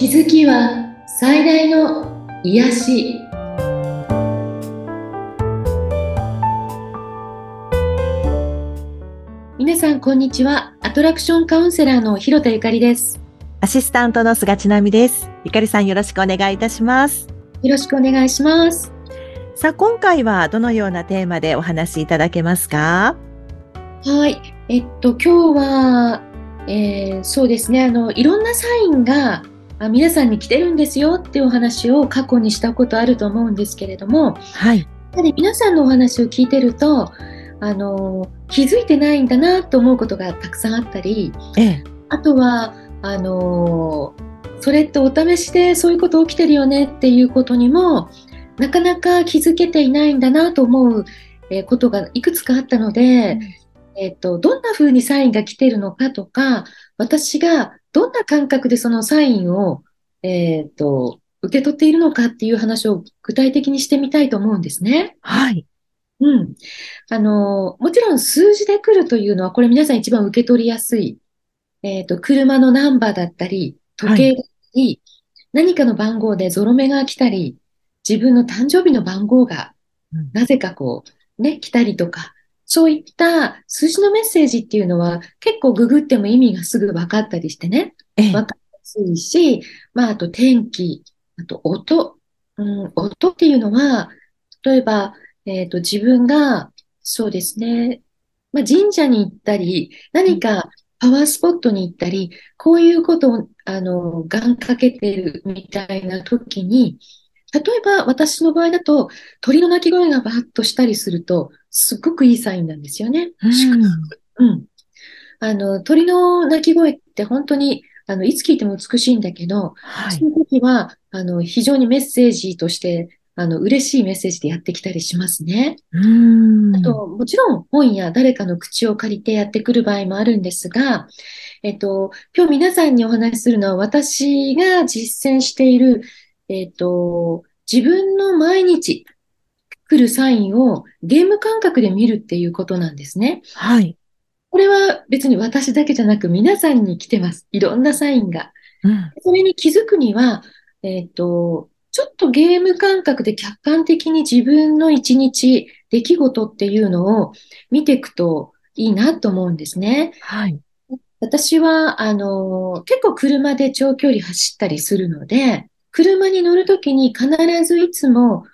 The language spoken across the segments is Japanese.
気づきは最大の癒し。皆さんこんにちは。アトラクションカウンセラーの広田ゆかりです。アシスタントの菅千奈美です。ゆかりさんよろしくお願いいたします。よろしくお願いします。さあ今回はどのようなテーマでお話しいただけますか？はい。えっと今日はえー、そうですね。あのいろんなサインがあ皆さんに来てるんですよっていうお話を過去にしたことあると思うんですけれども、はい、やはり皆さんのお話を聞いてるとあの気づいてないんだなと思うことがたくさんあったり、ええ、あとはあのそれってお試しでそういうこと起きてるよねっていうことにもなかなか気づけていないんだなと思うことがいくつかあったので、えっと、どんな風にサインが来てるのかとか、私がどんな感覚でそのサインを、えっと、受け取っているのかっていう話を具体的にしてみたいと思うんですね。はい。うん。あの、もちろん数字で来るというのは、これ皆さん一番受け取りやすい。えっ、と、車のナンバーだったり、時計だったり、はい、何かの番号でゾロ目が来たり、自分の誕生日の番号が、なぜかこう、ね、来たりとか、そういった数字のメッセージっていうのは結構ググっても意味がすぐ分かったりしてね、分かりやすいし、まあ、あと天気、あと音、うん、音っていうのは、例えば、えっ、ー、と、自分が、そうですね、まあ、神社に行ったり、何かパワースポットに行ったり、こういうことを、あの、願掛けてるみたいな時に、例えば私の場合だと鳥の鳴き声がバーッとしたりするとすっごくいいサインなんですよね。うん。うん、あの鳥の鳴き声って本当にあのいつ聞いても美しいんだけど、はい、その時はあの非常にメッセージとしてあの嬉しいメッセージでやってきたりしますね。うんあと、もちろん本や誰かの口を借りてやってくる場合もあるんですが、えっと、今日皆さんにお話しするのは私が実践しているえっ、ー、と、自分の毎日来るサインをゲーム感覚で見るっていうことなんですね。はい。これは別に私だけじゃなく皆さんに来てます。いろんなサインが。うん、それに気づくには、えっ、ー、と、ちょっとゲーム感覚で客観的に自分の一日、出来事っていうのを見ていくといいなと思うんですね。はい。私は、あの、結構車で長距離走ったりするので、車に乗るときに必ずいつも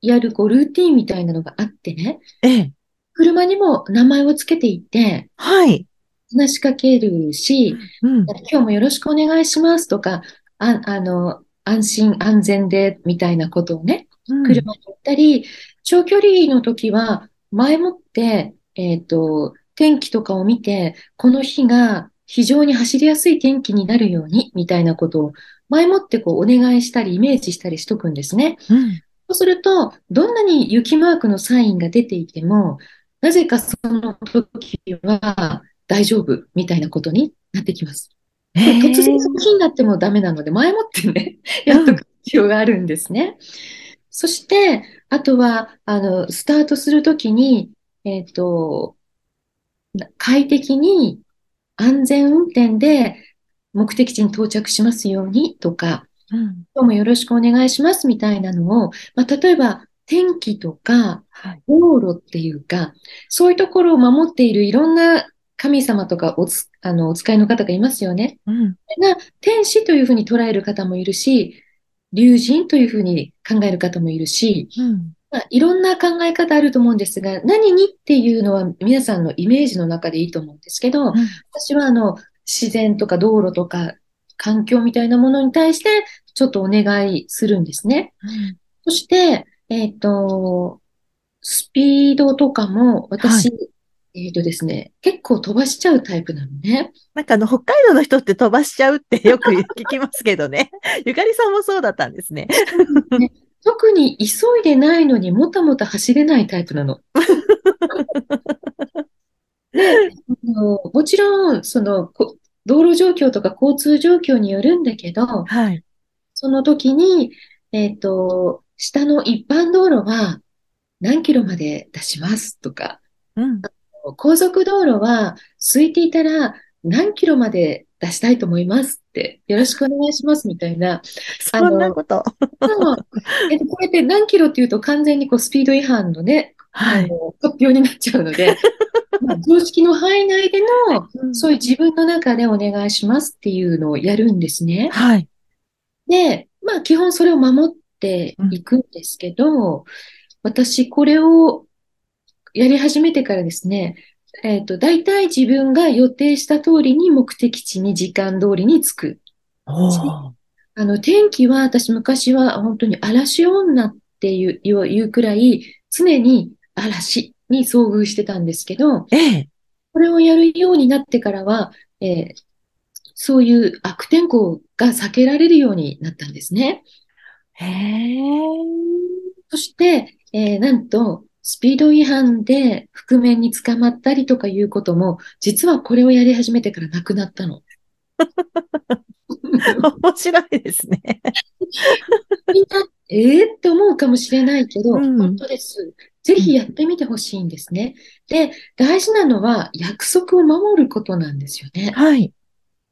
やるこうルーティンみたいなのがあってね、ええ、車にも名前をつけていて、はい。話しかけるし、うん、今日もよろしくお願いしますとか、ああの、安心安全でみたいなことをね、車に行ったり、長距離の時は前もって、えっ、ー、と、天気とかを見て、この日が非常に走りやすい天気になるように、みたいなことを前もってこうお願いしたりイメージしたりしとくんですね。うん、そうすると、どんなに雪マークのサインが出ていても、なぜかその時は大丈夫みたいなことになってきます。突然その日になってもダメなので、前もってね、やっとく必要があるんですね。うん、そして、あとは、あの、スタートするときに、えっ、ー、と、快適に安全運転で目的地に到着しますようにとか、うん、今日もよろしくお願いしますみたいなのを、まあ、例えば天気とか、道路っていうか、そういうところを守っているいろんな神様とかおつあのお使いの方がいますよね。うん、が天使というふうに捉える方もいるし、竜神というふうに考える方もいるし、うん。まあ、いろんな考え方あると思うんですが、何にっていうのは皆さんのイメージの中でいいと思うんですけど、うん、私はあの、自然とか道路とか環境みたいなものに対してちょっとお願いするんですね。うん、そして、えっ、ー、と、スピードとかも私、はい、えっ、とですね、結構飛ばしちゃうタイプなのね。なんかあの、北海道の人って飛ばしちゃうって よく聞きますけどね。ゆかりさんもそうだったんですね。ね特に急いでないのにもたもた走れないタイプなの。で、もちろん、その、道路状況とか交通状況によるんだけど、はい。その時に、えっ、と、下の一般道路は何キロまで出しますとか、うん、高速道路は空いていたら何キロまで出したいと思いますって、よろしくお願いしますみたいな。あそんなの、こと。えこうやって何キロっていうと完全にこうスピード違反のね、はい。あの、発表になっちゃうので、まあ常識の範囲内での、そういう自分の中でお願いしますっていうのをやるんですね。はい。で、まあ基本それを守っていくんですけど、私これをやり始めてからですね、えっと、大体自分が予定した通りに目的地に時間通りに着く。あの、天気は私昔は本当に嵐女っていう、言う言うくらい常に嵐に遭遇してたんですけど、ええ。これをやるようになってからは、えーそういう悪天候が避けられるようになったんですね。へえ。そして、えーなんと、スピード違反で覆面に捕まったりとかいうことも、実はこれをやり始めてからなくなったの。面白いですね。みんな、えーって思うかもしれないけど、うん本当です。ぜひやってみてほしいんですね。で、大事なのは約束を守ることなんですよね。はい。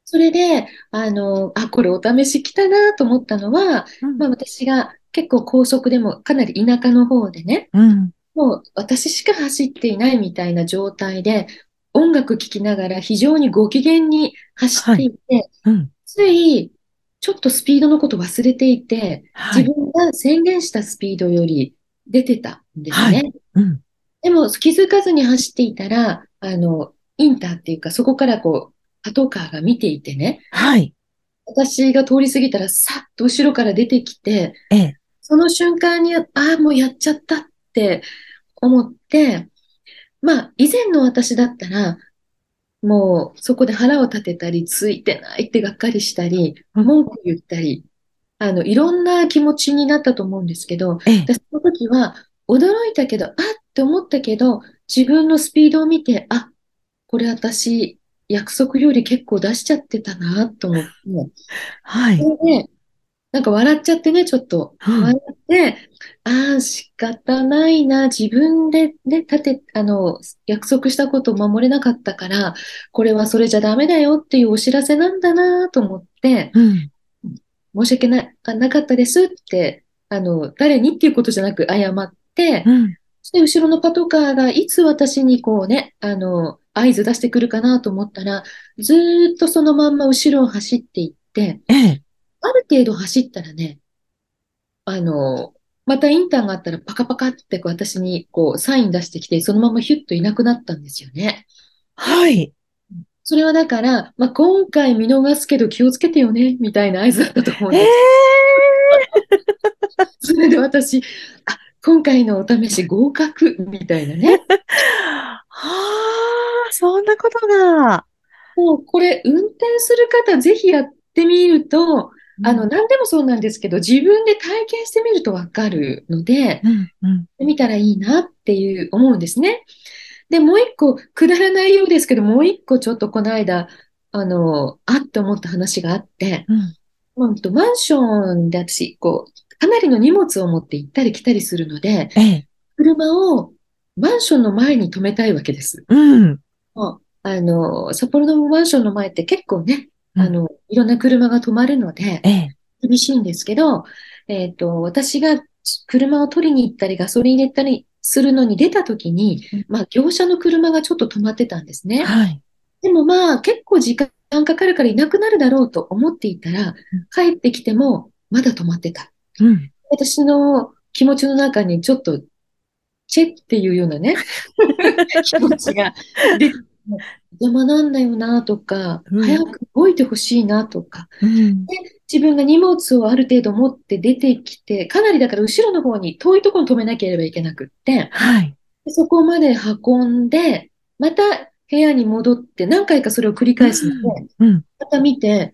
それで、あの、あ、これお試し来たなと思ったのは、うんまあ私が結構高速でもかなり田舎の方でね、うん。もう私しか走っていないみたいな状態で、音楽聴きながら非常にご機嫌に走っていて、うん。ついちょっとスピードのこと忘れていて、はい。自分が宣言したスピードより出てたんですはね。うん。でも気づかずに走っていたら、あの、インターっていうかそこからこう、パトカーが見ていてね、はい。私が通り過ぎたらさっと後ろから出てきて、ええ。その瞬間に、ああ、もうやっちゃったって思って、まあ、以前の私だったら、もうそこで腹を立てたり、ついてないってがっかりしたり、うん。文句言ったり、あの、いろんな気持ちになったと思うんですけど、その時は驚いたけど、あって思ったけど、自分のスピードを見て、あ、これ私、約束より結構出しちゃってたなと思って、はい。それで、なんか笑っちゃってね、ちょっと。うん笑って、ああ、仕方ないな。自分でね、立て、あの、約束したことを守れなかったから、これはそれじゃダメだよっていうお知らせなんだなと思って、うん。申し訳な、なかったですって、あの、誰にっていうことじゃなく謝って、うん。そして後ろのパトカーがいつ私にこうね、あの、合図出してくるかなと思ったら、ずーっとそのまんま後ろを走っていって、ええ。ある程度走ったらね、あの、またインターンがあったらパカパカってこう私にこうサイン出してきて、そのままヒュッといなくなったんですよね。はい。それはだから、まあ、今回見逃すけど気をつけてよね、みたいな合図だったと思うんえでえ。す。それで私、あ、今回のお試し合格、みたいなね。はあ、そんなことが。もうこれ運転する方ぜひやってみると、あの、何でもそうなんですけど、自分で体験してみるとわかるので、うん、うん。見たらいいなっていう思うんですね。で、もう一個、くだらないようですけど、もう一個ちょっとこの間、あの、あって思った話があって、うん。マンションで私、こう、かなりの荷物を持って行ったり来たりするので、ええ。車をマンションの前に止めたいわけです。うん。あの、札幌のマンションの前って結構ね、うんあの、いろんな車が止まるので、ええ。厳しいんですけど、えっと、私が車を取りに行ったり、ガソリン入れたりするのに出た時にうん、まあ、業者の車がちょっと止まってたんですね。はい。でもまあ、結構時間かかるからいなくなるだろうと思っていたら、帰ってきてもまだ止まってた。うん。私の気持ちの中にちょっと、チェっていうようなね、気持ちが出て、邪魔なんだよなとか、うん早く動いてほしいなとか、うん。自分が荷物をある程度持って出てきて、かなりだから後ろの方に遠いところに止めなければいけなくって、はい。でそこまで運んで、また部屋に戻って何回かそれを繰り返すので、うん。また見て、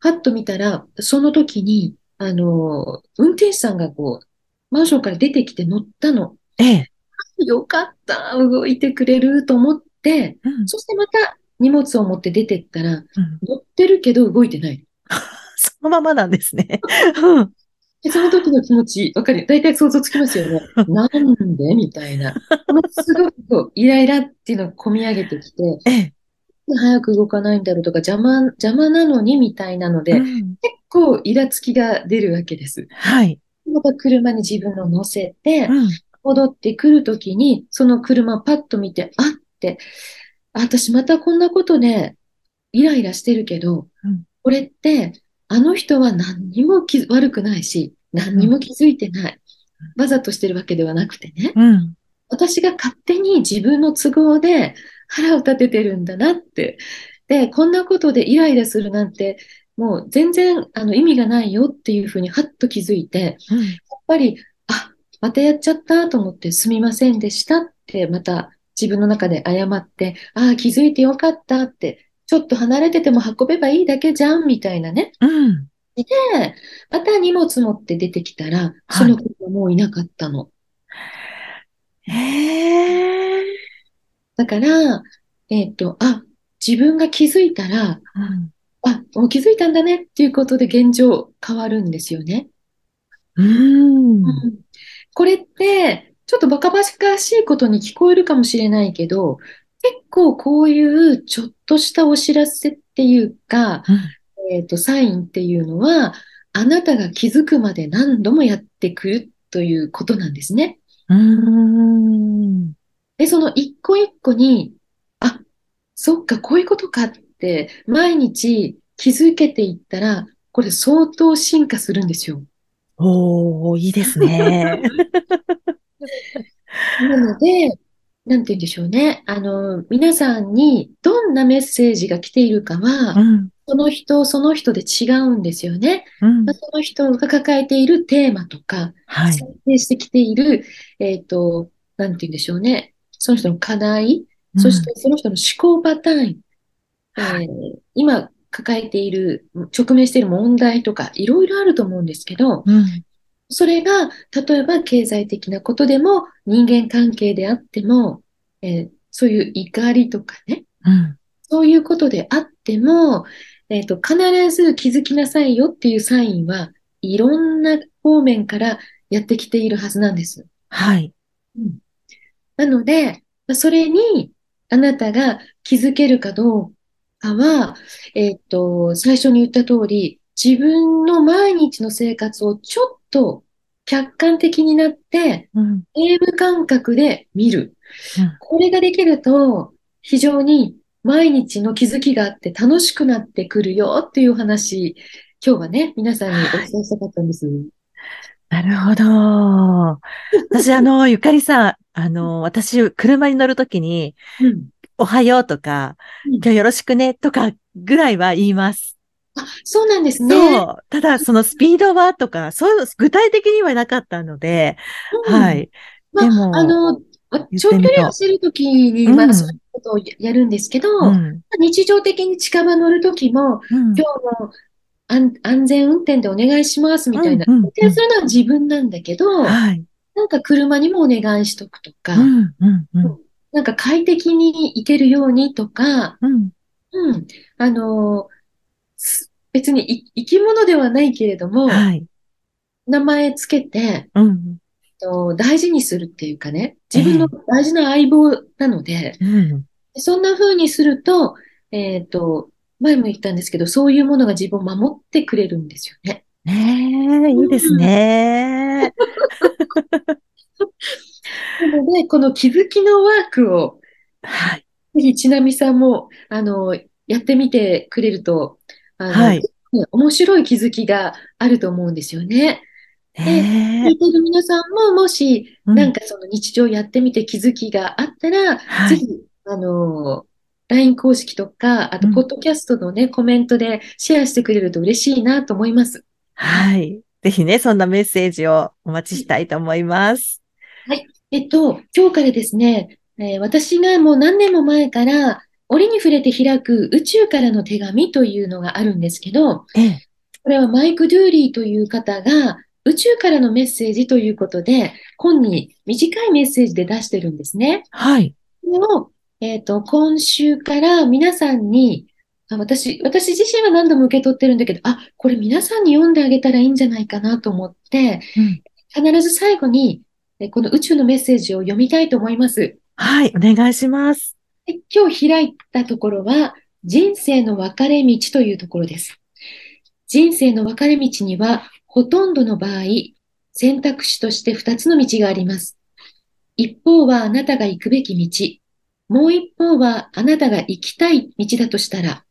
パッと見たら、その時に、あの、運転手さんがこう、マンションから出てきて乗ったの。ええ。よかった、動いてくれると思って、うん。そしてまた荷物を持って出てったら、うん乗ってるけど動いてない。そのままなんですね。うん。で、その時の気持ち、わかる。大体想像つきますよね。なんで？みたいな。ものすごくイライラっていうのが込み上げてきて、ええ。早く動かないんだろうとか、邪魔、邪魔なのにみたいなので、結うん。構イラつきが出るわけです。はい。また車に自分を乗せて、うん。戻ってくるときに、その車パッと見て、あっ私またこんなことでイライラしてるけどうん、これって、あの人は何にも気悪くないし、何にも気づいてない。わざとしてるわけではなくてね。うん。私が勝手に自分の都合で腹を立ててるんだなって。で、こんなことでイライラするなんて、もう全然あの意味がないよっていうふうにはっと気づいて、うん。やっぱり、あ、またやっちゃったと思ってすみませんでしたって、また自分の中で謝って、ああ、気づいてよかったって、ちょっと離れてても運べばいいだけじゃん、みたいなね。うん。で、また荷物持って出てきたら、その子がもういなかったの。へえ。だから、えっと、あ、自分が気づいたら、うん。あ、もう気づいたんだねっていうことで現状変わるんですよね。うん。うんこれって、ちょっとバカバカしいことに聞こえるかもしれないけど、結構こういうちょっとしたお知らせっていうか、えっと、サインっていうのは、あなたが気づくまで何度もやってくるということなんですね。うん。で、その一個一個に、あ、そっか、こういうことかって、毎日気づけていったら、これ相当進化するんですよ。おー、いいですね。なので、なんて言うんでしょうね。あの、皆さんにどんなメッセージが来ているかは、うん。その人その人で違うんですよね。うん。その人が抱えているテーマとか、はい。想定してきている、えっと、なんて言うんでしょうね。その人の課題、そしてその人の思考パターン、はいえー今抱えている、直面している問題とか、いろいろあると思うんですけど、うん。それが、例えば経済的なことでも、人間関係であっても、えーそういう怒りとかね、うん。そういうことであっても、えっと、必ず気づきなさいよっていうサインは、いろんな方面からやってきているはずなんです。はい。うんなので、まあそれにあなたが気づけるかどうかは、えっと、最初に言った通り、自分の毎日の生活をちょっと客観的になって、うん。ゲーム感覚で見る。うんこれができると、非常に毎日の気づきがあって楽しくなってくるよっていう話、今日はね、皆さんにお伝えしたかったんです。なるほど。私、あの、ゆかりさん、あの、私、車に乗るときに、うん。おはようとか、うん今日よろしくねとかぐらいは言います。あ、そうなんですね。そう。ただ、そのスピードはとか、そういう、具体的にはなかったので、うんはい。まあ、でもあの、長距離た走るときに、うんまあ、そういうことをややるんですけど、うん。日常的に近場乗るときも、うん今日も安、安全運転でお願いしますみたいな、運転するのは自分なんだけど、はい。なんか車にもお願いしとくとか、うん、うん、うん。なんか快適に行けるようにとか、うん。うん、あの、す別にい生き物ではないけれども、はい。名前つけて、うん。と大事にするっていうかね、自分の大事な相棒なので、うん。そんな風にすると、えっと、前も言ったんですけど、そういうものが自分を守ってくれるんですよね。ねえ、いいですね。なので、この気づきのワークを、はい。ぜひちなみさんも、あの、やってみてくれると、はい面白い気づきがあると思うんですよね。聞ねいてる皆さんも、もし、なんかその日常やってみて気づきがあったら、はい。ぜひ、あの、LINE 公式とか、あと、うんポッドキャストのね、コメントでシェアしてくれると嬉しいなと思います。はい。ぜひね、そんなメッセージをお待ちしたいと思います。えっと、今日からですね、えー私がもう何年も前から、折に触れて開く宇宙からの手紙というのがあるんですけど、ええ。これはマイク・ドゥーリーという方が宇宙からのメッセージということで、本に短いメッセージで出してるんですね。はい。それを、えっと、今週から皆さんに、あ私、私自身は何度も受け取ってるんだけど、あ、これ皆さんに読んであげたらいいんじゃないかなと思って、うん。必ず最後に、えこの宇宙のメッセージを読みたいと思います。はい。お願いします。今日開いたところは、人生の分かれ道というところです。人生の分かれ道には、ほとんどの場合、選択肢として2つの道があります。一方はあなたが行くべき道。もう一方はあなたが行きたい道だとしたら、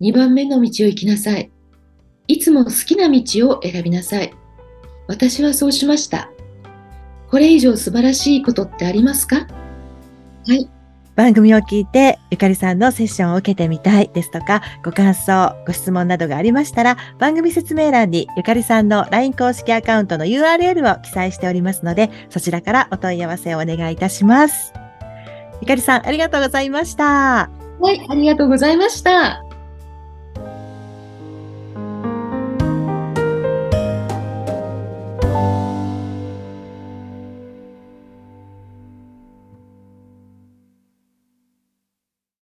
2番目の道を行きなさい。いつも好きな道を選びなさい。私はそうしました。これ以上素晴らしいことってありますか？はい。番組を聞いて、ゆかりさんのセッションを受けてみたいですとか、ご感想、ご質問などがありましたら、番組説明欄にゆかりさんの LINE 公式アカウントの URL を記載しておりますので、そちらからお問い合わせをお願いいたします。ゆかりさん、ありがとうございました。はい、ありがとうございました。